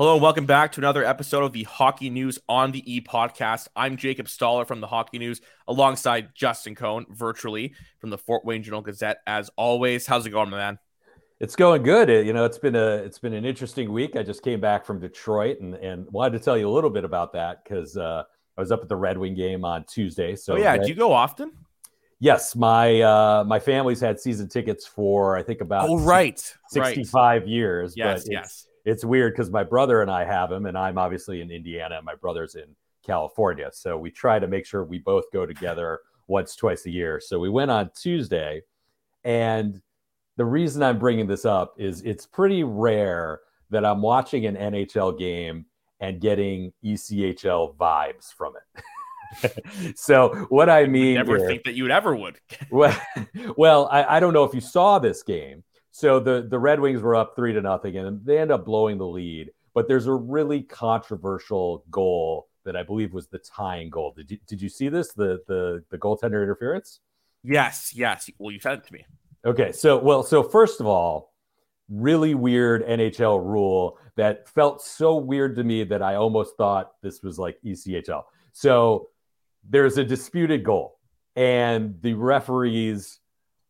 Hello and welcome back to another episode of the Hockey News on the E podcast. I'm Jacob Stoller from the Hockey News alongside Justin Cohn virtually from the Fort Wayne Journal Gazette as always. How's it going, my man? It's going good. It, you know, it's been a it's been an interesting week. I just came back from Detroit and and wanted to tell you a little bit about that because uh, I was up at the Red Wing game on Tuesday. So oh, yeah, do you go often? Yes, my uh, my family's had season tickets for I think about oh right, sixty five right. years. Yes, yes it's weird because my brother and I have them, and I'm obviously in Indiana, and my brother's in California. So we try to make sure we both go together once, twice a year. So we went on Tuesday, and the reason I'm bringing this up is it's pretty rare that I'm watching an NHL game and getting ECHL vibes from it. so what I mean, I never here, think that you would ever would. well, well, I, I don't know if you saw this game, so the the Red Wings were up three to nothing, and they end up blowing the lead. But there's a really controversial goal that I believe was the tying goal. Did you did you see this? The the the goaltender interference? Yes, yes. Well, you sent it to me. Okay, so well, so first of all, really weird NHL rule that felt so weird to me that I almost thought this was like ECHL. So there's a disputed goal, and the referees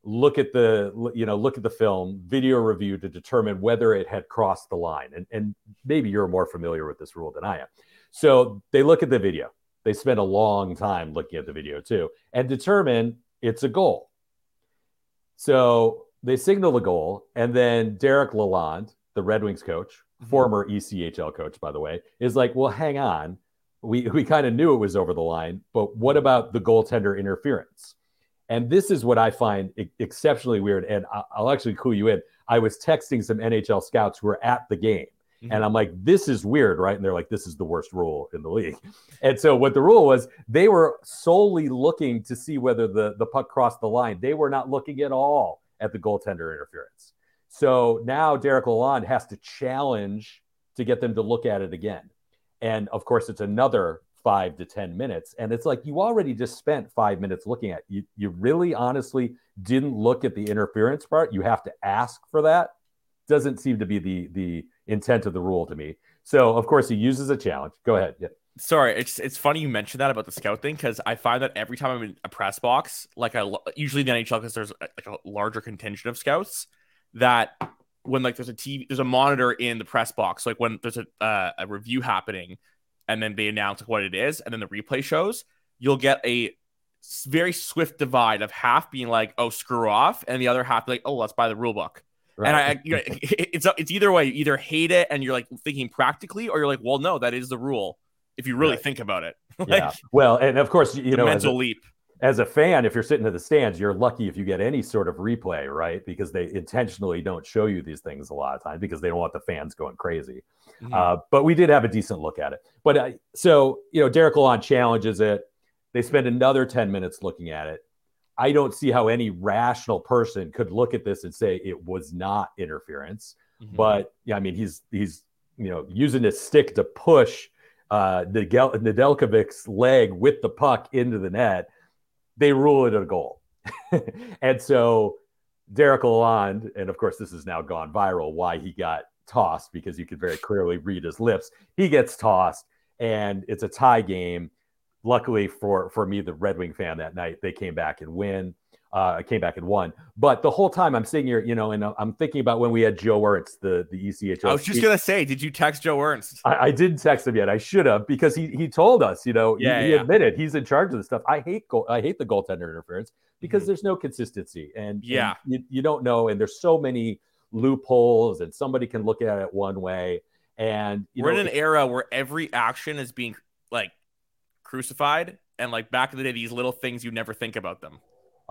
look at the you know look at the film video review to determine whether it had crossed the line and, and maybe you're more familiar with this rule than i am. So they look at the video. They spend a long time looking at the video too and determine it's a goal. So they signal the goal and then derek lalonde the red wings coach mm-hmm. former echl coach by the way is like well hang on. We, we kind of knew it was over the line but what about the goaltender interference and this is what I find exceptionally weird. And I'll actually clue you in. I was texting some NHL scouts who were at the game. Mm-hmm. And I'm like, this is weird, right? And they're like, this is the worst rule in the league. And so what the rule was, they were solely looking to see whether the, the puck crossed the line. They were not looking at all at the goaltender interference. So now Derek Lalonde has to challenge to get them to look at it again. And of course, it's another five to 10 minutes. And it's like you already just spent five minutes looking at you. You really honestly didn't look at the interference part. You have to ask for that. Doesn't seem to be the the intent of the rule to me. So of course he uses a challenge. Go ahead. Yeah. Sorry, it's it's funny you mentioned that about the scout thing because I find that every time I'm in a press box, like I usually the NHL because there's like a larger contingent of scouts that when like there's a TV, there's a monitor in the press box. Like when there's a uh, a review happening, and then they announce what it is, and then the replay shows, you'll get a very swift divide of half being like, "Oh, screw off," and the other half like, "Oh, let's buy the rule book." Right. And I, you know, it's it's either way. You either hate it and you're like thinking practically, or you're like, "Well, no, that is the rule." If you really right. think about it, like, yeah. Well, and of course, you know, mental a, leap as a fan, if you're sitting in the stands, you're lucky if you get any sort of replay, right? Because they intentionally don't show you these things a lot of times because they don't want the fans going crazy. Mm-hmm. Uh, but we did have a decent look at it. But uh, so, you know, Derek Lalonde challenges it. They spend another 10 minutes looking at it. I don't see how any rational person could look at this and say it was not interference. Mm-hmm. But yeah, I mean, he's he's you know using his stick to push uh, Nedeljkovic's leg with the puck into the net they rule it a goal. and so Derek Lalonde, and of course, this has now gone viral why he got tossed because you could very clearly read his lips. He gets tossed, and it's a tie game. Luckily for for me, the Red Wing fan that night, they came back and win uh, I came back and won. But the whole time I'm sitting here, you know, and I'm thinking about when we had Joe Ernst, the the ECHL. I was just gonna say, did you text Joe Ernst? I, I didn't text him yet. I should have because he he told us, you know, yeah, he, he admitted he's in charge of the stuff. I hate goal, I hate the goaltender interference because mm-hmm. there's no consistency and yeah, and you, you don't know, and there's so many loopholes, and somebody can look at it one way. And we're know, in an era where every action is being like crucified, and like back in the day, these little things you never think about them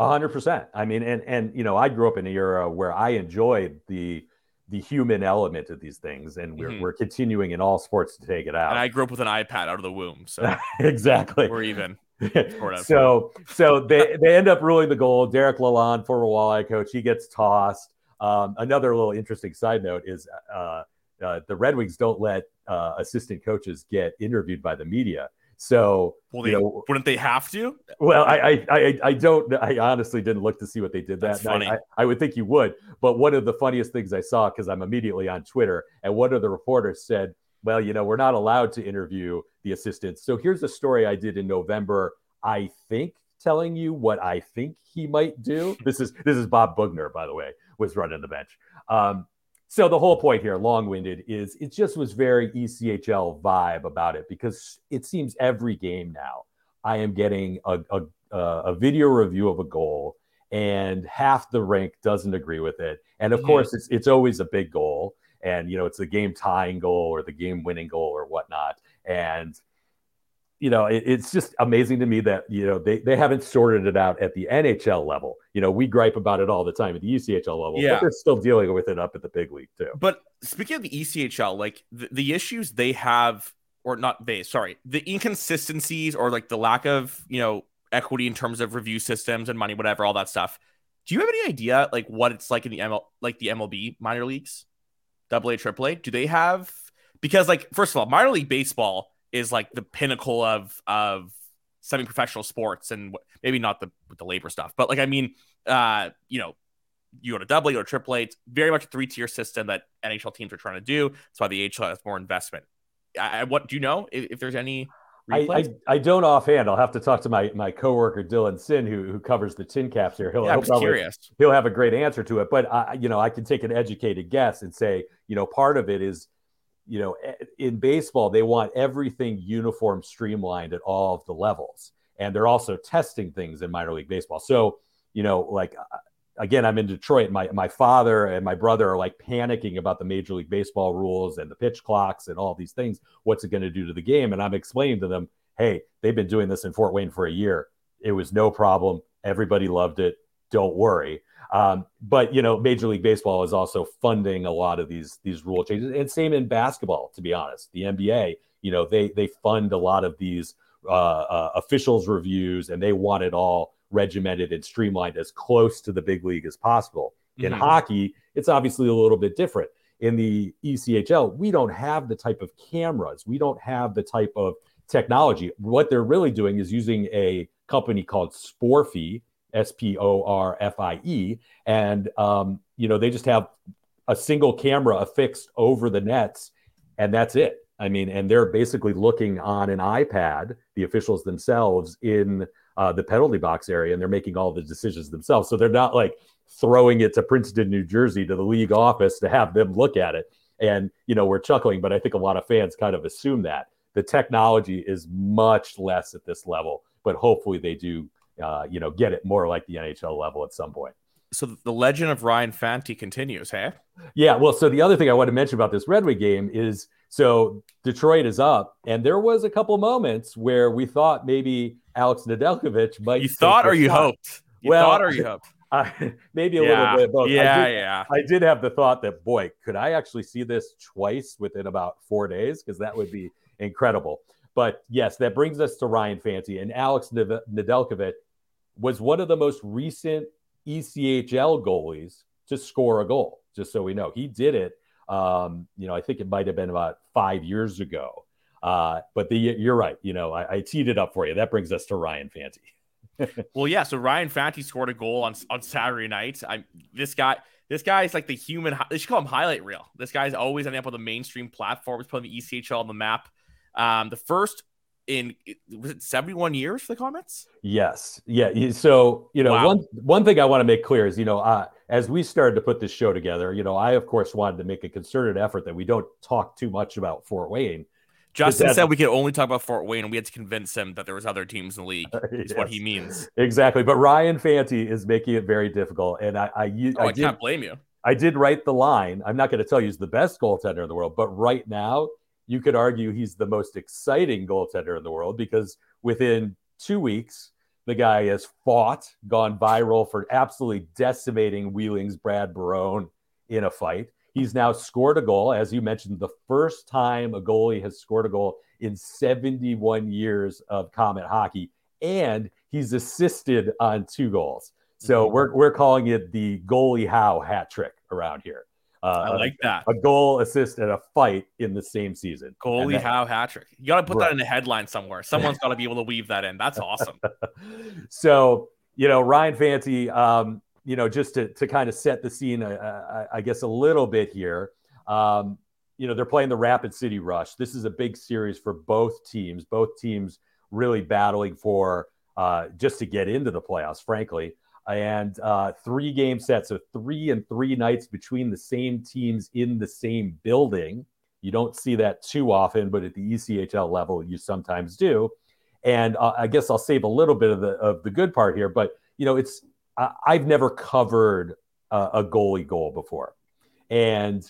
hundred percent. I mean, and and you know, I grew up in an era where I enjoyed the the human element of these things, and we're mm-hmm. we're continuing in all sports to take it out. And I grew up with an iPad out of the womb, so exactly we're even. so so they, they end up ruling the goal. Derek Lalonde, former Walleye coach, he gets tossed. Um, another little interesting side note is uh, uh, the Red Wings don't let uh, assistant coaches get interviewed by the media. So, well, they, know, wouldn't they have to? Well, I, I, I, don't. I honestly didn't look to see what they did That's that funny. I, I, would think you would. But one of the funniest things I saw because I'm immediately on Twitter, and one of the reporters said, "Well, you know, we're not allowed to interview the assistants." So here's a story I did in November. I think telling you what I think he might do. This is this is Bob Boughner, by the way, was running the bench. Um, so the whole point here, long-winded, is it just was very ECHL vibe about it because it seems every game now I am getting a, a, a video review of a goal and half the rink doesn't agree with it. And of mm-hmm. course, it's it's always a big goal, and you know it's the game tying goal or the game winning goal or whatnot. And you know, it, it's just amazing to me that you know they they haven't sorted it out at the NHL level. You know, we gripe about it all the time at the ECHL level, yeah. but they're still dealing with it up at the big league too. But speaking of the ECHL, like the, the issues they have, or not they, sorry, the inconsistencies or like the lack of you know equity in terms of review systems and money, whatever, all that stuff. Do you have any idea like what it's like in the ML, like the MLB minor leagues, Double A, Triple A? Do they have because like first of all, minor league baseball is like the pinnacle of of semi-professional sports and maybe not the the labor stuff but like i mean uh you know you go to double you go to triple it's very much a three-tier system that nhl teams are trying to do that's why the ahl has more investment I, what do you know if, if there's any I, I, I, don't offhand. I'll have to talk to my my coworker Dylan Sin, who who covers the TinCaps here. He'll, yeah, he'll probably, curious. He'll have a great answer to it. But I, you know, I can take an educated guess and say, you know, part of it is you know, in baseball, they want everything uniform, streamlined at all of the levels. And they're also testing things in minor league baseball. So, you know, like uh, again, I'm in Detroit. My my father and my brother are like panicking about the Major League Baseball rules and the pitch clocks and all these things. What's it going to do to the game? And I'm explaining to them, hey, they've been doing this in Fort Wayne for a year. It was no problem. Everybody loved it. Don't worry. Um, but you know, Major League Baseball is also funding a lot of these these rule changes, and same in basketball. To be honest, the NBA, you know, they they fund a lot of these uh, uh, officials reviews, and they want it all regimented and streamlined as close to the big league as possible. Mm-hmm. In hockey, it's obviously a little bit different. In the ECHL, we don't have the type of cameras, we don't have the type of technology. What they're really doing is using a company called Sporfie S P O R F I E, and um, you know they just have a single camera affixed over the nets, and that's it. I mean, and they're basically looking on an iPad, the officials themselves in uh, the penalty box area, and they're making all the decisions themselves. So they're not like throwing it to Princeton, New Jersey, to the league office to have them look at it. And you know, we're chuckling, but I think a lot of fans kind of assume that the technology is much less at this level, but hopefully they do uh, you know, get it more like the NHL level at some point. So the legend of Ryan Fanti continues, hey? Yeah. Well, so the other thing I want to mention about this Red Wing game is so Detroit is up, and there was a couple moments where we thought maybe Alex Nedeljkovic might. You thought or you shot. hoped? You well, thought or you hoped? Maybe a yeah. little bit both. Yeah, I did, yeah. I did have the thought that, boy, could I actually see this twice within about four days? Because that would be incredible. But yes, that brings us to Ryan Fanti and Alex Nedeljkovic was one of the most recent ECHL goalies to score a goal. Just so we know, he did it. Um, you know, I think it might have been about five years ago. Uh, but the you're right. You know, I, I teed it up for you. That brings us to Ryan Fanti. well, yeah. So Ryan Fanti scored a goal on on Saturday night. I this guy. This guy is like the human. They should call him highlight reel. This guy's always ending up on the mainstream platforms, putting the ECHL on the map. Um, the first in was it 71 years for the Komets? Yes. Yeah. So, you know, wow. one one thing I want to make clear is, you know, uh, as we started to put this show together, you know, I of course wanted to make a concerted effort that we don't talk too much about Fort Wayne. Justin said we could only talk about Fort Wayne, and we had to convince him that there was other teams in the league. Is yes. what he means exactly. But Ryan Fanti is making it very difficult, and I, I, oh, I, I did, can't blame you. I did write the line. I'm not going to tell you he's the best goaltender in the world, but right now you could argue he's the most exciting goaltender in the world because within two weeks, the guy has fought, gone viral for absolutely decimating Wheeling's Brad Barone in a fight. He's now scored a goal, as you mentioned, the first time a goalie has scored a goal in 71 years of Komet hockey and he's assisted on two goals. So mm-hmm. we're we're calling it the goalie Howe hat trick around here. Uh, I like that. A goal, assist, and a fight in the same season. Goalie that, Howe hat trick. You got to put right. that in a headline somewhere. Someone's got to be able to weave that in. That's awesome. so you know Ryan Fanti, um, you know, just to to kind of set the scene, uh, I, I, guess a little bit here. Um, you know, they're playing the Rapid City Rush. This is a big series for both teams. Both teams really battling for uh, just to get into the playoffs, frankly and uh, three game sets, so three and three nights between the same teams in the same building. You don't see that too often, but at the ECHL level, you sometimes do. And uh, I guess I'll save a little bit of the of the good part here, but you know, it's I, have never covered a, a goalie goal before, and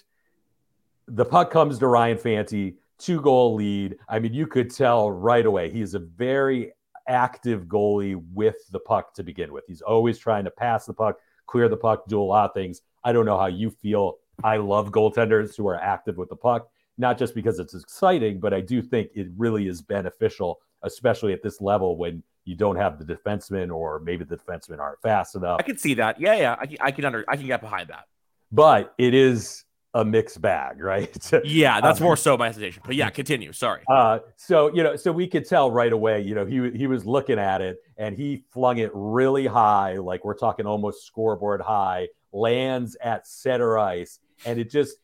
the puck comes to Ryan Fanti, two goal lead. I mean, you could tell right away he is a very active goalie with the puck to begin with. He's always trying to pass the puck, clear the puck, do a lot of things. I don't know how you feel. I love goaltenders who are active with the puck, not just because it's exciting, but I do think it really is beneficial, especially at this level when you don't have the defensemen or maybe the defensemen aren't fast enough. I can see that. Yeah, yeah. I can, I can under I can get behind that. But it is a mixed bag, right? yeah, that's um, more so my hesitation. But yeah, continue. Sorry. Uh, so you know, so we could tell right away. You know, he he was looking at it and he flung it really high, like we're talking almost scoreboard high. Lands at center ice, and it just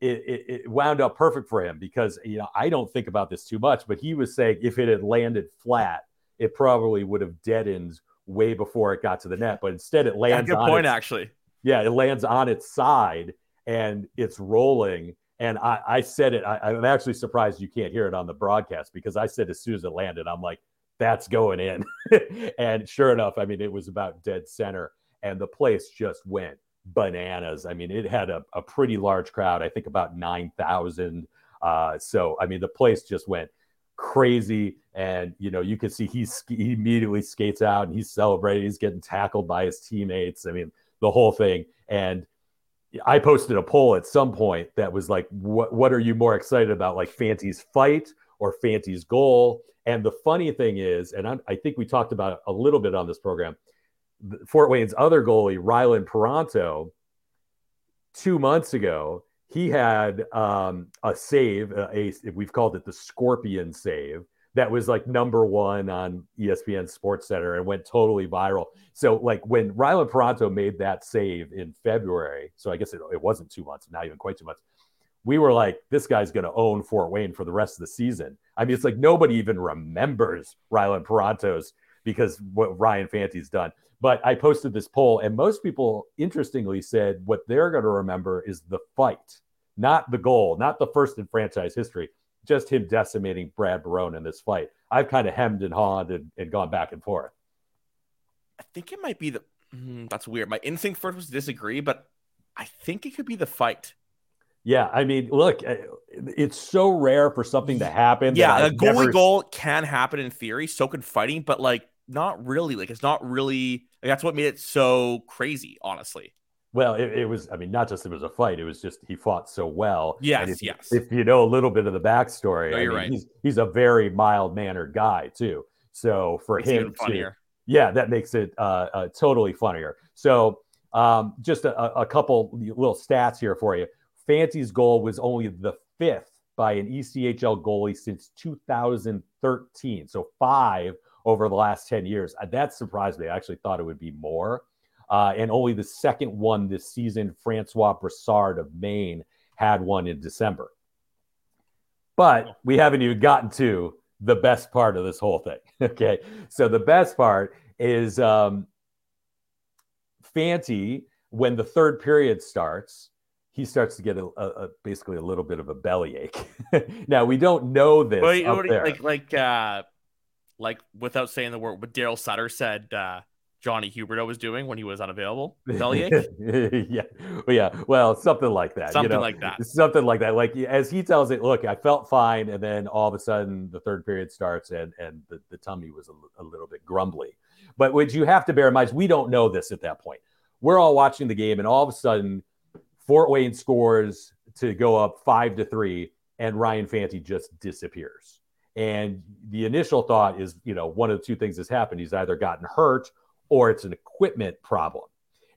it, it, it wound up perfect for him because you know I don't think about this too much, but he was saying if it had landed flat, it probably would have deadened way before it got to the net. But instead, it lands. Yeah, good point, its, actually. Yeah, it lands on its side and it's rolling. And I, I said it. I, am actually surprised you can't hear it on the broadcast because I said as soon as it landed, I'm like, that's going in. and sure enough, I mean, it was about dead center, and the place just went bananas. I mean, it had a, a pretty large crowd. I think about nine thousand. Uh, so I mean, the place just went crazy. And you know, you can see he immediately skates out and he's celebrating. He's getting tackled by his teammates. I mean, the whole thing. And I posted a poll at some point that was like, what, what are you more excited about, like Fanti's fight or Fanti's goal? And the funny thing is, and I, I think we talked about it a little bit on this program, Fort Wayne's other goalie, Rylan Parenteau, two months ago, he had um, a save, a, a, we've called it the Scorpion save, that was like number one on ESPN Sports Center and went totally viral. So like when Rylan Parenteau made that save in February, so I guess it, it wasn't two months, not even quite two months. We were like, this guy's going to own Fort Wayne for the rest of the season. I mean, it's like nobody even remembers Rylan Parenteau's because what Ryan Fanti's done. But I posted this poll, and most people, interestingly, said what they're going to remember is the fight, not the goal, not the first in franchise history just him decimating Brad Barone in this fight. I've kind of hemmed and hawed and, and gone back and forth. I think it might be the. Mm, that's weird. My instinct first was to disagree, but I think it could be the fight. Yeah, I mean, look, uh, it's so rare for something to happen. Yeah, a goalie never... goal can happen in theory. So can fighting, but like not really. Like it's not really. Like, that's what made it so crazy, honestly. Well, it, it, was, I mean, not just it was a fight, it was just he fought so well. Yes, if, yes. If you know a little bit of the backstory, no, I mean, right. he's, he's a very mild mannered guy, too. So for it's him, to, yeah, that makes it uh, uh, totally funnier. So um, just a, a couple little stats here for you. Fanti's goal was only the fifth by an ECHL goalie since 2013. So five over the last 10 years. Uh, that surprised me. I actually thought it would be more. Uh, and only the second one this season, Francois Brassard of Maine, had one in December. But we haven't even gotten to the best part of this whole thing. okay. So the best part is um, Fanti, when the third period starts, he starts to get a, a, a basically a little bit of a bellyache. now we don't know this. Well, you know, like like uh, like without saying the word, what Daryl Sutter said uh, Johnny Huberto was doing when he was unavailable. Bellyache? yeah. Well, yeah. Well, something like that. Something you know? like that. Something like that. Like as he tells it, look, I felt fine. And then all of a sudden the third period starts and, and the, the tummy was a, a little bit grumbly. But what you have to bear in mind is we don't know this at that point. We're all watching the game and all of a sudden Fort Wayne scores to go up five to three and Ryan Fanti just disappears And the initial thought is, you know, one of the two things has happened. He's either gotten hurt or it's an equipment problem.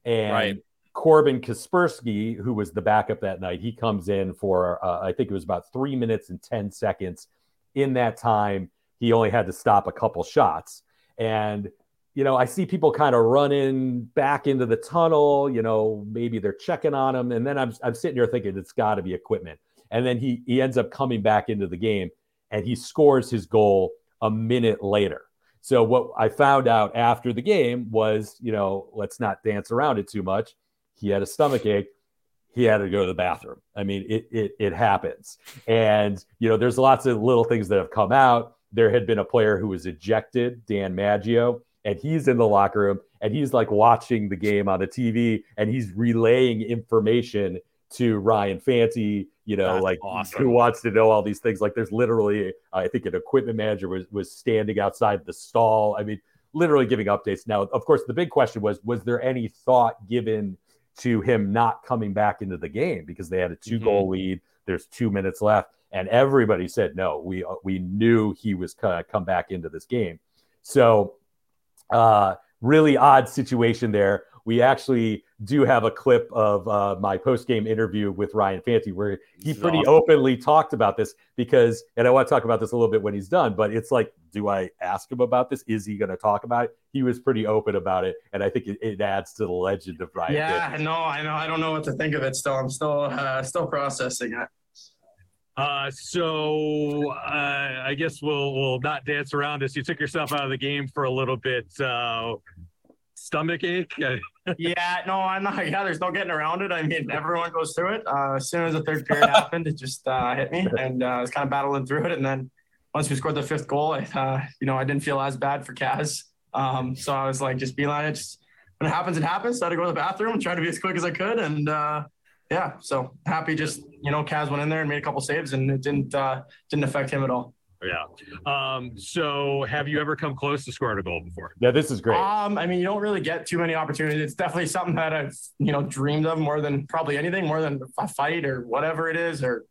And Right. Corbin Kaczperski, who was the backup that night, he comes in for, uh, I think it was about three minutes and 10 seconds. In that time, he only had to stop a couple shots. And, you know, I see people kind of running back into the tunnel, you know, maybe they're checking on him. And then I'm, I'm sitting here thinking it's got to be equipment. And then he, he ends up coming back into the game and he scores his goal a minute later. So what I found out after the game was, you know, let's not dance around it too much. He had a stomach ache. He had to go to the bathroom. I mean, it it it happens. And you know, there's lots of little things that have come out. There had been a player who was ejected, Dan Maggio, and he's in the locker room and he's like watching the game on the TV and he's relaying information to Ryan Fanti, you know, That's like awesome. who wants to know all these things. Like there's literally, I think an equipment manager was was standing outside the stall. I mean, literally giving updates. Now, of course, the big question was, was there any thought given to him not coming back into the game because they had a two goal lead. There's two minutes left, and everybody said no. We uh, we knew he was gonna come back into this game. So, uh, really odd situation there. We actually do have a clip of uh, my post game interview with Ryan Fanti where he This pretty awesome. openly talked about this because, and I want to talk about this a little bit when he's done, but it's like, do I ask him about this? Is he going to talk about it? He was pretty open about it, and I think it, it adds to the legend of Ryan. Yeah, Fanti. no, I know. I don't know what to think of it. Still, I'm still uh, still processing it. Uh, so uh, I guess we'll we'll not dance around this. You took yourself out of the game for a little bit. Uh, stomach ache. Yeah, no, I'm not. Yeah, there's no getting around it. I mean, everyone goes through it. Uh, as soon as the third period happened, it just uh, hit me, and uh, I was kind of battling through it. And then once we scored the fifth goal, I, uh, you know, I didn't feel as bad for Kaz. Um, so I was like, just be like, just when it happens, it happens. So I had to go to the bathroom, and try to be as quick as I could, and uh, yeah, so happy. Just you know, Kaz went in there and made a couple saves, and it didn't uh, didn't affect him at all. Yeah. Um, so have you ever come close to scoring a goal before? Yeah, this is great. Um, I mean, you don't really get too many opportunities. It's definitely something that I've, you know, dreamed of more than probably anything, more than a fight or whatever it is, or,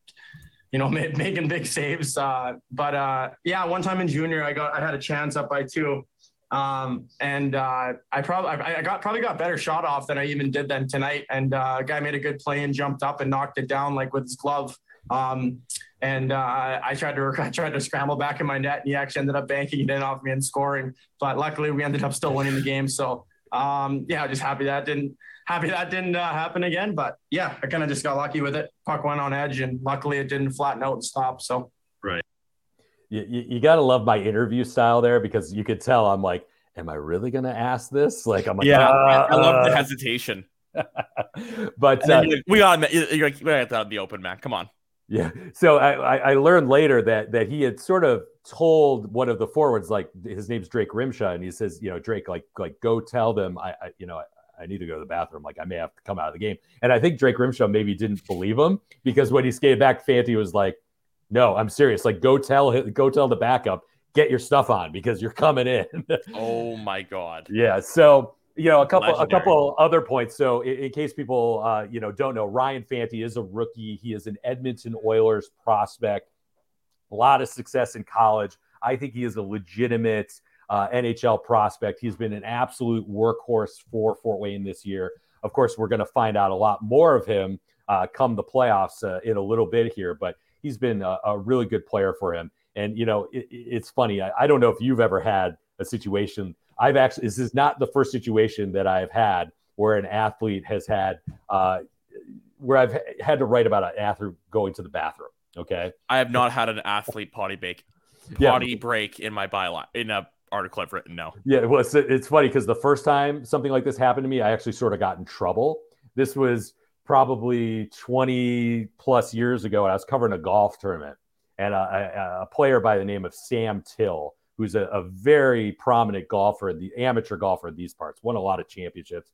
you know, ma- making big saves. Uh, but uh, yeah, one time in junior, I got, I had a chance up by two. Um, and uh, I probably, I, I got probably got better shot off than I even did then tonight. And uh, a guy made a good play and jumped up and knocked it down like with his glove. Um, and uh, I tried to I tried to scramble back in my net, and he actually ended up banking it in off me and scoring. But luckily, we ended up still winning the game. So um, yeah, just happy that didn't happy that didn't uh, happen again. But yeah, I kind of just got lucky with it. Puck went on edge, and luckily it didn't flatten out and stop. So you, you, you got to love my interview style there because you could tell I'm like, am I really going to ask this? Like, I'm like, Yeah, uh, I love the uh. hesitation. but uh, you're like, we got you're like, we got that the open man. Come on. Yeah, so I, I, learned later that that he had sort of told one of the forwards, like his name's Drake Rymsha, and he says, you know, Drake, like, like go tell them, I, I you know, I, I need to go to the bathroom. Like, I may have to come out of the game. And I think Drake Rymsha maybe didn't believe him because when he skated back, Fanti was like, no, I'm serious. Like, go tell go tell the backup, get your stuff on because you're coming in. Oh my god. Yeah. So you know, a couple a couple other points. So in, in case people uh, you know don't know, Ryan Fanti is a rookie. He is an Edmonton Oilers prospect. A lot of success in college. I think he is a legitimate uh, NHL prospect. He's been an absolute workhorse for Fort Wayne this year. Of course, we're going to find out a lot more of him uh, come the playoffs uh, in a little bit here, but he's been a, a really good player for him. And you know, it- it's funny. I, I don't know if you've ever had a situation. I've actually. This is not the first situation that I've had where an athlete has had uh, where I've had to write about an athlete going to the bathroom. Okay. I have not had an athlete potty Yeah. potty break in my byline in a article I've written. No. Yeah, well, it's, it's funny because the first time something like this happened to me, I actually sort of got in trouble. This was probably 20 plus years ago, and I was covering a golf tournament. And a, a, a player by the name of Sam Till, who's a, a very prominent golfer, the amateur golfer in these parts, won a lot of championships.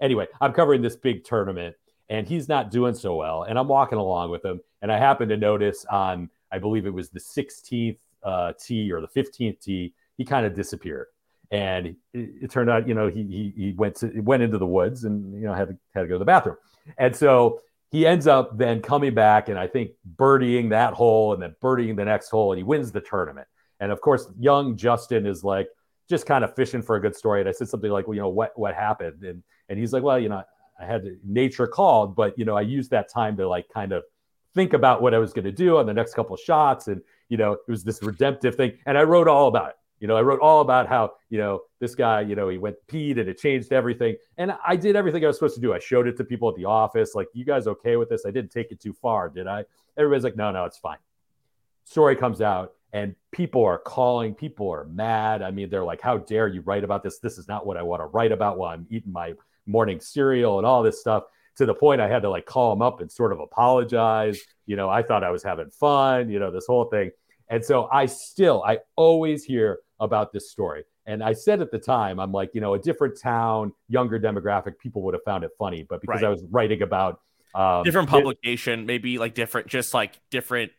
Anyway, I'm covering this big tournament, and he's not doing so well. And I'm walking along with him, and I happen to notice on, I believe it was the 16th uh, tee or the 15th tee, he kind of disappeared and it, it turned out you know he, he he went to went into the woods and you know had to had to go to the bathroom and so he ends up then coming back and i think birdieing that hole and then birdieing the next hole and he wins the tournament And of course, young Justin is like just kind of fishing for a good story. And I said something like, well, you know, what what happened? And and he's like, well, you know, I had nature called, but you know, I used that time to like kind of think about what I was going to do on the next couple shots, and you know, it was this redemptive thing, and I wrote all about it. You know, I wrote all about how you know this guy, you know, he went peed and it changed everything, and I did everything I was supposed to do. I showed it to people at the office, like, you guys okay with this? I didn't take it too far, did I? Everybody's like, no, no, it's fine. Story comes out, and people are calling, people are mad. I mean, they're like, how dare you write about this? This is not what I want to write about while I'm eating my morning cereal and all this stuff to the point I had to like call him up and sort of apologize. You know, I thought I was having fun, you know, this whole thing. And so I still, I always hear about this story. And I said at the time, I'm like, you know, a different town, younger demographic, people would have found it funny. But because Right. I was writing about um, different it- publication, maybe like different, just like different,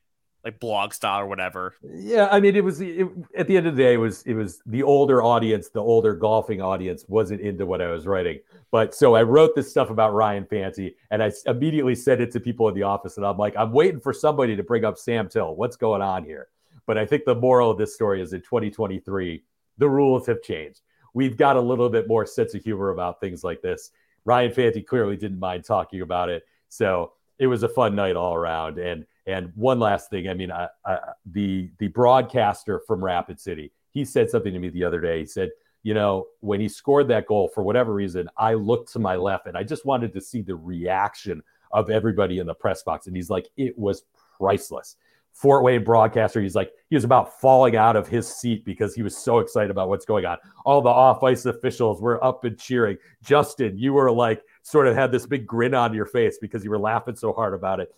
like blog style or whatever. Yeah, I mean, it was it, at the end of the day, it was it was the older audience, the older golfing audience wasn't into what I was writing. But so I wrote this stuff about Ryan Fanti, and I immediately sent it to people in the office, and I'm like, I'm waiting for somebody to bring up Sam Till. What's going on here? But I think the moral of this story is in 2023, the rules have changed. We've got a little bit more sense of humor about things like this. Ryan Fanti clearly didn't mind talking about it, so it was a fun night all around. And and one last thing, I mean, I, I, the the broadcaster from Rapid City, he said something to me the other day. He said, you know, when he scored that goal, for whatever reason, I looked to my left and I just wanted to see the reaction of everybody in the press box. And he's like, it was priceless. Fort Wayne broadcaster, he's like, he was about falling out of his seat because he was so excited about what's going on. All the off ice officials were up and cheering. Justin, you were like, sort of had this big grin on your face because you were laughing so hard about it.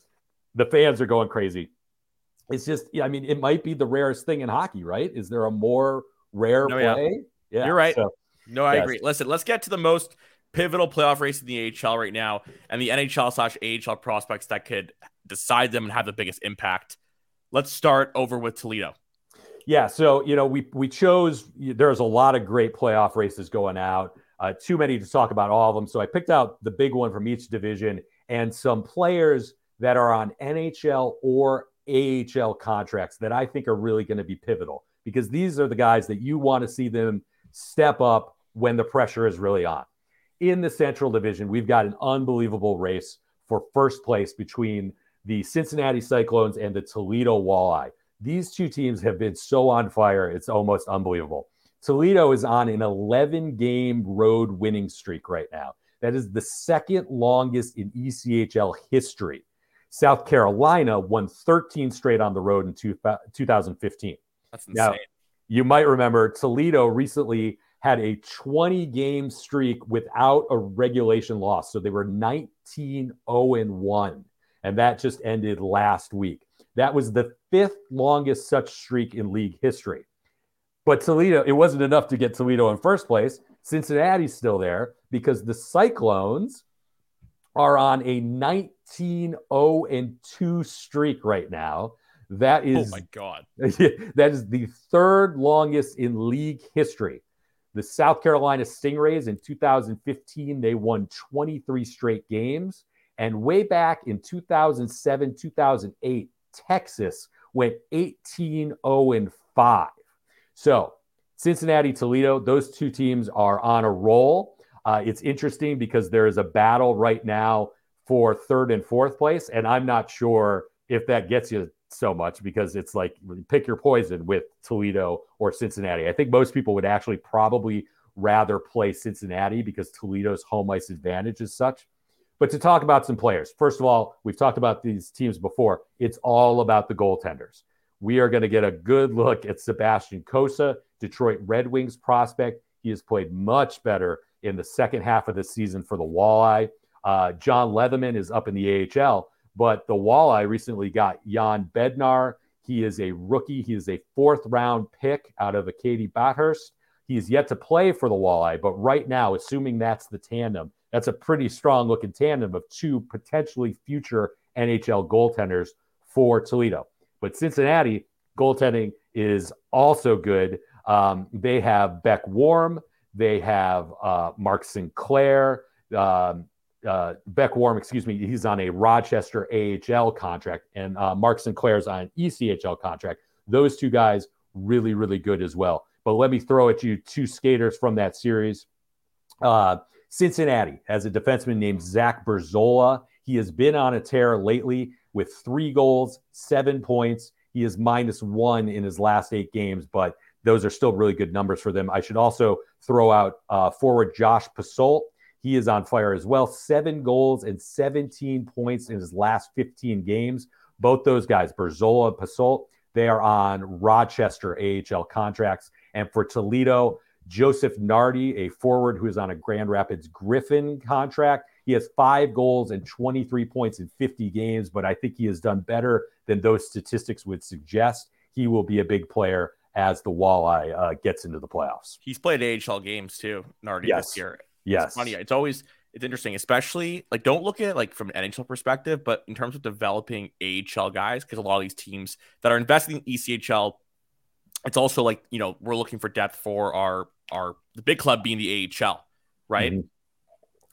The fans are going crazy. It's just, yeah, I mean, it might be the rarest thing in hockey, right? Is there a more rare No, yeah. play? Yeah, You're right. So, No, I Yes. agree. Listen, let's get to the most pivotal playoff race in the AHL right now and the NHL slash AHL prospects that could decide them and have the biggest impact. Let's start over with Toledo. Yeah, so you know, we we chose. There's a lot of great playoff races going out. Uh, too many to talk about all of them. So I picked out the big one from each division and some players that are on NHL or AHL contracts that I think are really going to be pivotal because these are the guys that you want to see them step up when the pressure is really on. In the Central Division, we've got an unbelievable race for first place between the Cincinnati Cyclones and the Toledo Walleye. These two teams have been so on fire, it's almost unbelievable. Toledo is on an 11 game road winning streak right now. That is the second longest in ECHL history. South Carolina won 13 straight on the road in two, uh, 2015. That's insane. Now. You might remember Toledo recently had a 20 game streak without a regulation loss. So they were 19 0 1. And that just ended last week. That was the fifth longest such streak in league history. But Toledo, it wasn't enough to get Toledo in first place. Cincinnati's still there because the Cyclones are on a 19 0 and 2 streak right now. That is, Oh my god. that is the third longest in league history. The South Carolina Stingrays in 2015, they won 23 straight games. And way back in 2007, 2008, Texas went 18 0 and 5. So, Cincinnati, Toledo, those two teams are on a roll. Uh, it's interesting because there is a battle right now for third and fourth place. And I'm not sure if that gets you so much because it's like pick your poison with Toledo or Cincinnati. I think most people would actually probably rather play Cincinnati because Toledo's home ice advantage is such. But to talk about some players, first of all, we've talked about these teams before. It's all about the goaltenders. We are going to get a good look at Sebastian Cossa, Detroit Red Wings prospect. He has played much better in the second half of the season for the Walleye. Uh, John Lethemon is up in the AHL, but the Walleye recently got Jan Bednar. He is a rookie. He is a fourth round pick out of Acadie Bathurst. He is yet to play for the Walleye, but right now, assuming that's the tandem, that's a pretty strong looking tandem of two potentially future NHL goaltenders for Toledo. But Cincinnati goaltending is also good. Um, they have Beck Warm, they have uh, Mark Sinclair. Um, uh, Beck Warm, excuse me, he's on a Rochester AHL contract, and uh, Mark Sinclair's on an ECHL contract. Those two guys really, really good as well. But let me throw at you two skaters from that series. Uh, Cincinnati has a defenseman named Zach Berzola. He has been on a tear lately with three goals, seven points. He is minus one in his last eight games, but those are still really good numbers for them. I should also throw out uh, forward Josh Passolt. He is on fire as well. Seven goals and 17 points in his last 15 games. Both those guys, Berzola and Passolt, they are on Rochester AHL contracts. And for Toledo, Joseph Nardi, a forward who is on a Grand Rapids Griffin contract. He has five goals and 23 points in 50 games, but I think he has done better than those statistics would suggest. He will be a big player as the Walleye uh, gets into the playoffs. He's played AHL games too, Nardi yes. this year. Yes. It's funny. It's always it's interesting, especially like don't look at it like from an NHL perspective, but in terms of developing AHL guys, because a lot of these teams that are investing in ECHL, it's also like you know we're looking for depth for our our the big club being the AHL, right? Mm-hmm.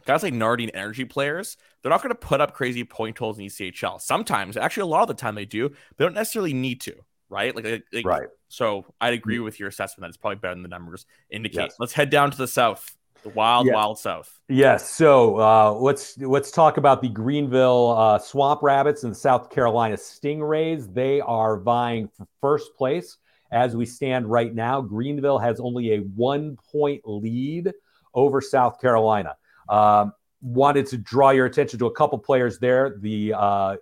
Guys like Nardi and energy players, they're not going to put up crazy point totals in ECHL. Sometimes, actually, a lot of the time they do. They don't necessarily need to, right? Like, like right. So I'd agree mm-hmm. with your assessment that it's probably better than the numbers indicate. Yes. Let's head down to the south. The wild, yes. wild South. Yes. So uh, let's let's talk about the Greenville uh, Swamp Rabbits and the South Carolina Stingrays. They are vying for first place as we stand right now. Greenville has only a one point lead over South Carolina. Um, wanted to draw your attention to a couple players there. The uh,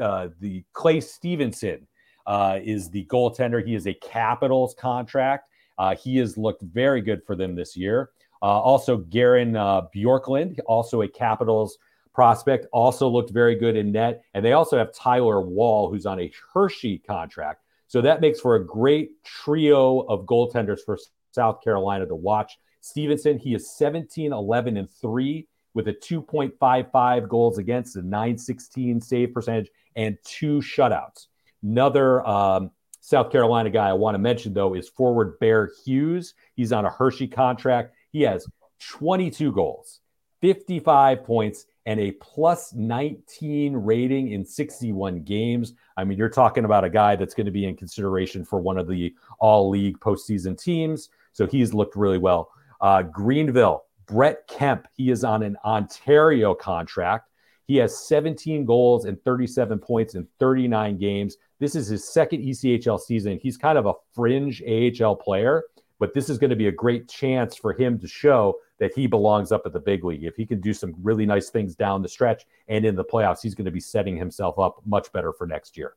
uh the Clay Stevenson uh, is the goaltender. He is a Capitals contract. Uh, he has looked very good for them this year. Uh, also, Garin uh, Bjorklund, also a Capitals prospect, also looked very good in net. And they also have Tyler Wall, who's on a Hershey contract. So that makes for a great trio of goaltenders for South Carolina to watch. Stevenson, he is 17, 11, and 3 with a 2.55 goals against, a 916 save percentage, and two shutouts. Another um, South Carolina guy I want to mention, though, is forward Bear Hughes. He's on a Hershey contract. He has 22 goals, 55 points, and a plus 19 rating in 61 games. I mean, you're talking about a guy that's going to be in consideration for one of the all league postseason teams. So he's looked really well. Uh, Greenville, Brett Kemp, he is on an Ontario contract. He has 17 goals and 37 points in 39 games. This is his second ECHL season. He's kind of a fringe AHL player. But this is going to be a great chance for him to show that he belongs up at the big league. If he can do some really nice things down the stretch and in the playoffs, he's going to be setting himself up much better for next year.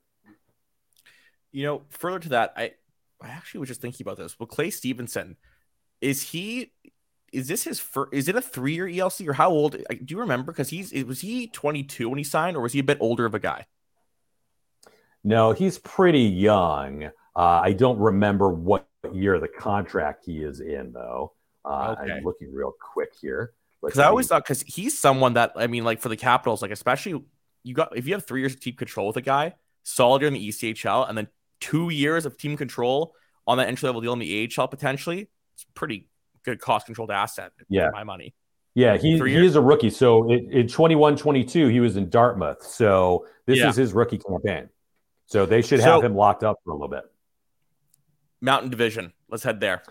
You know, further to that, I I actually was just thinking about this. Well, Clay Stevenson, is he is this his first is it a three year ELC or how old do you remember? Because he's was he 22 when he signed, or was he a bit older of a guy? No, he's pretty young. Uh, I don't remember what year the contract he is in, though. Uh, okay. I'm looking real quick here. Because I always thought because he's someone that I mean, like for the Capitals, like especially you got if you have three years of team control with a guy, solid in the ECHL, and then two years of team control on that entry level deal in the AHL potentially, it's pretty good cost controlled asset. Yeah, my money. Yeah, he, he is a rookie. So in, in 21 22, he was in Dartmouth. So this yeah. is his rookie campaign. So they should have so, him locked up for a little bit. Mountain Division. Let's head there.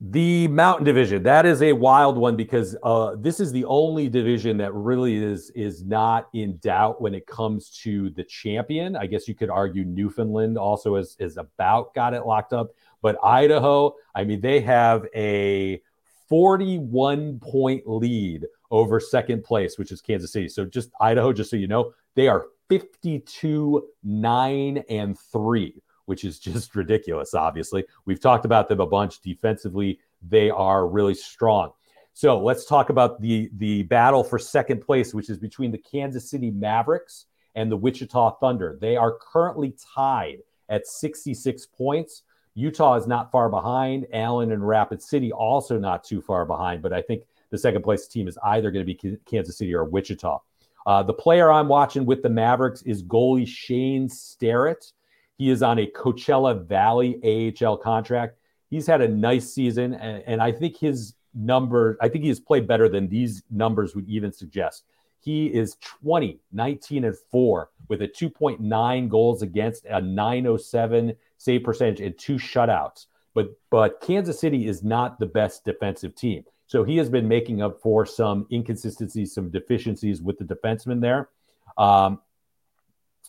The Mountain Division. That is a wild one because uh, this is the only division that really is is not in doubt when it comes to the champion. I guess you could argue Newfoundland also is is about got it locked up, but Idaho. I mean, they have a 41 point lead over second place, which is Kansas City. So just Idaho, just so you know, they are 52 9 and 3 which is just ridiculous, obviously. We've talked about them a bunch defensively. They are really strong. So let's talk about the, the battle for second place, which is between the Kansas City Mavericks and the Wichita Thunder. They are currently tied at 66 points. Utah is not far behind. Allen and Rapid City also not too far behind, but I think the second place team is either going to be Kansas City or Wichita. Uh, the player I'm watching with the Mavericks is goalie Shane Starrett. He is on a Coachella Valley AHL contract. He's had a nice season, and, and I think his number, I think he has played better than these numbers would even suggest. he is 20, 19, and 4 with a 2.9 goals against, a 907 save percentage, and two shutouts. But but Kansas City is not the best defensive team. So he has been making up for some inconsistencies, some deficiencies with the defenseman there. Um,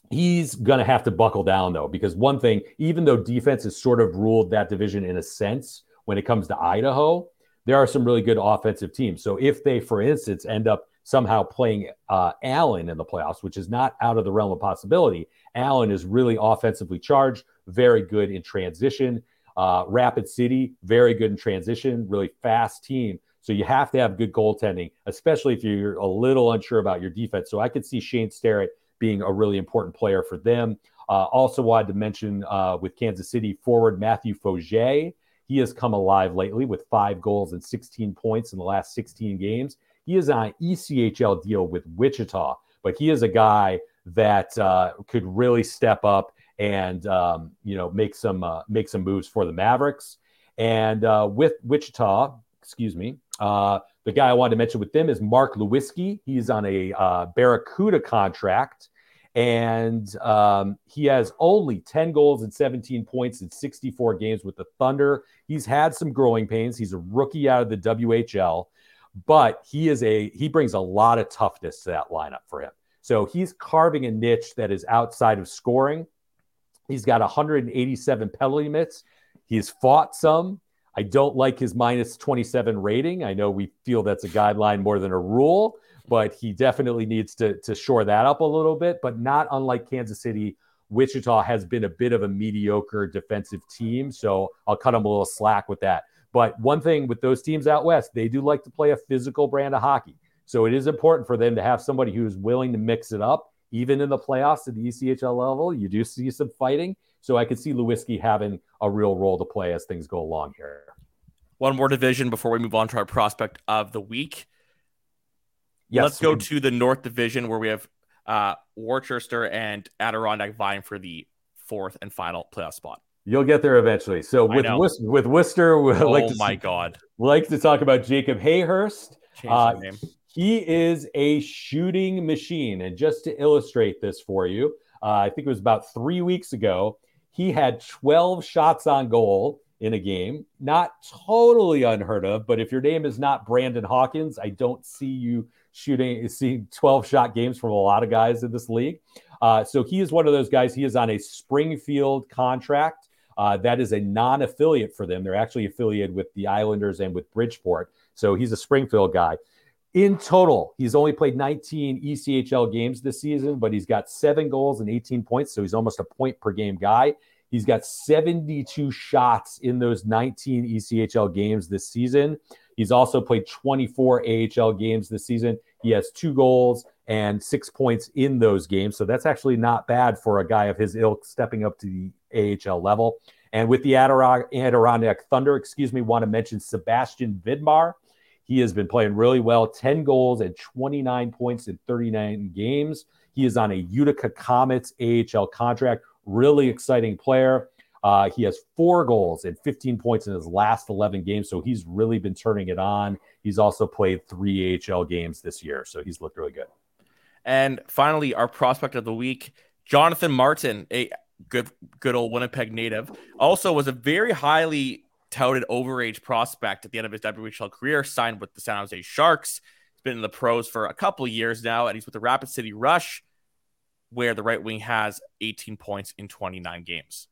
he's going to have to buckle down though, because one thing, even though defense has sort of ruled that division in a sense when it comes to Idaho, there are some really good offensive teams. So if they, for instance, end up somehow playing uh, Allen in the playoffs, which is not out of the realm of possibility, Allen is really offensively charged, very good in transition. Uh, Rapid City, very good in transition, really fast team. So you have to have good goaltending, especially if you're a little unsure about your defense. So I could see Shane Starrett being a really important player for them. Uh, also wanted to mention uh, with Kansas City forward Matthew Fauger. He has come alive lately with five goals and 16 points in the last 16 games. He is on an ECHL deal with Wichita, but he is a guy that uh, could really step up and um, you know make some uh, make some moves for the Mavericks. And uh, with Wichita, excuse me, uh, the guy I wanted to mention with them is Mark Liwiski. He's on a uh, Barracuda contract, and um, he has only 10 goals and 17 points in 64 games with the Thunder. He's had some growing pains. He's a rookie out of the WHL, but he is a he brings a lot of toughness to that lineup for him. So he's carving a niche that is outside of scoring. He's got 187 penalty minutes. He's fought some. I don't like his minus 27 rating. I know we feel that's a guideline more than a rule, but he definitely needs to, to shore that up a little bit. But not unlike Kansas City, Wichita has been a bit of a mediocre defensive team. So I'll cut him a little slack with that. But one thing with those teams out west, they do like to play a physical brand of hockey. So it is important for them to have somebody who is willing to mix it up even in the playoffs at the ECHL level, you do see some fighting. So I could see Liwiski having a real role to play as things go along here. One more division before we move on to our prospect of the week. Yes. Let's go to the North Division where we have uh, Worcester and Adirondack vying for the fourth and final playoff spot. You'll get there eventually. So with Worcester, with Worcester, we oh like to my god, like to talk about Jacob Hayhurst. Uh, he is a shooting machine. And just to illustrate this for you, uh, I think it was about three weeks ago, he had 12 shots on goal in a game. Not totally unheard of, but if your name is not Brandon Hawkins, I don't see you shooting, seeing 12 shot games from a lot of guys in this league. Uh, so he is one of those guys. He is on a Springfield contract. Uh, that is a non affiliate for them. They're actually affiliated with the Islanders and with Bridgeport. So he's a Springfield guy. In total, he's only played 19 ECHL games this season, but he's got seven goals and 18 points. So he's almost a point per game guy. He's got 72 shots in those 19 ECHL games this season. He's also played 24 AHL games this season. He has two goals and six points in those games. So that's actually not bad for a guy of his ilk stepping up to the AHL level. And with the Adirondack Thunder, excuse me, want to mention Sebastian Vidmar. He has been playing really well 10 goals and 29 points in 39 games. He is on a Utica Comets AHL contract. Really exciting player. Uh, he has four goals and 15 points in his last 11 games. So he's really been turning it on. He's also played three AHL games this year. So he's looked really good. And finally, our prospect of the week, Jonathan Martin, a good, good old Winnipeg native, also was a very highly touted overage prospect at the end of his WHL career, signed with the San Jose Sharks. He's been in the pros for a couple years now, and he's with the Rapid City Rush, where the right wing has 18 points in 29 games.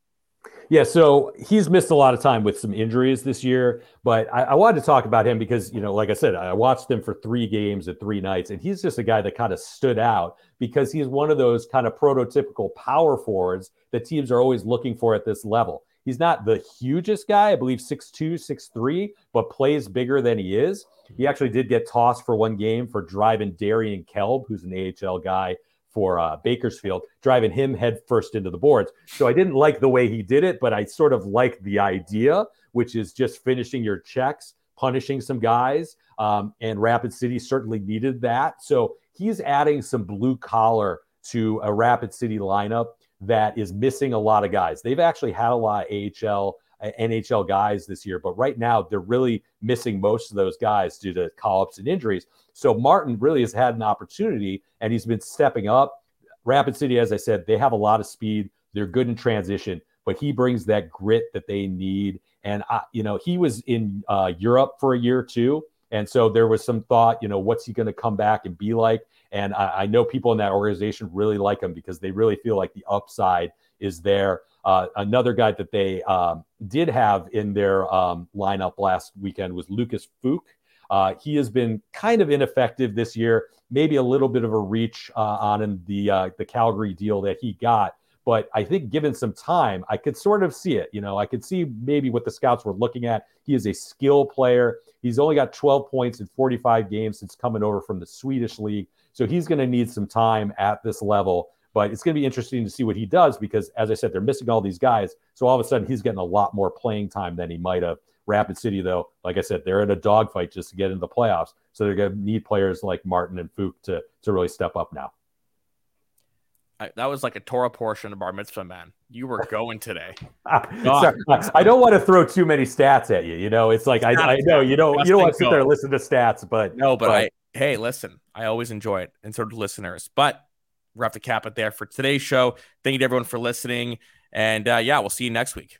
Yeah, so he's missed a lot of time with some injuries this year, but I, I, wanted to talk about him because, you know, like I said, I watched him for three games at three nights, and he's just a guy that kind of stood out because he's one of those kind of prototypical power forwards that teams are always looking for at this level. He's not the hugest guy, I believe 6'2, 6'3, but plays bigger than he is. He actually did get tossed for one game for driving Darien Kielb, who's an AHL guy for uh, Bakersfield, driving him head first into the boards. So I didn't like the way he did it, but I sort of liked the idea, which is just finishing your checks, punishing some guys. Um, and Rapid City certainly needed that. So he's adding some blue collar to a Rapid City lineup that is missing a lot of guys. They've actually had a lot of AHL uh, NHL guys this year, but right now they're really missing most of those guys due to call ups and injuries. So Martin really has had an opportunity and he's been stepping up. Rapid City, as I said, they have a lot of speed. They're good in transition, but he brings that grit that they need. And, I, you know, he was in uh, Europe for a year too. And so there was some thought, you know, what's he going to come back and be like? And I, I, know people in that organization really like him because they really feel like the upside is there. Uh, another guy that they um, did have in their um, lineup last weekend was Lucas Feuk. Uh, he has been kind of ineffective this year, maybe a little bit of a reach uh, on the uh, the Calgary deal that he got. But I think given some time, I could sort of see it. You know, I could see maybe what the scouts were looking at. He is a skill player. He's only got 12 points in 45 games since coming over from the Swedish league. So he's going to need some time at this level. But it's going to be interesting to see what he does because, as I said, they're missing all these guys. So all of a sudden, he's getting a lot more playing time than he might have. Rapid City, though, like I said, they're in a dogfight just to get into the playoffs. So they're going to need players like Martin and Feuk to, to really step up now. I, that was like a Torah portion of Bar Mitzvah, man. You were going today. Ah, sorry, I don't want to throw too many stats at you. You know, it's like I, I know you don't you don't want to sit there and listen to stats, but no, but, but I hey, listen, I always enjoy it, and so do listeners. But we're have to cap it there for today's show. Thank you to everyone for listening, and uh, yeah, we'll see you next week.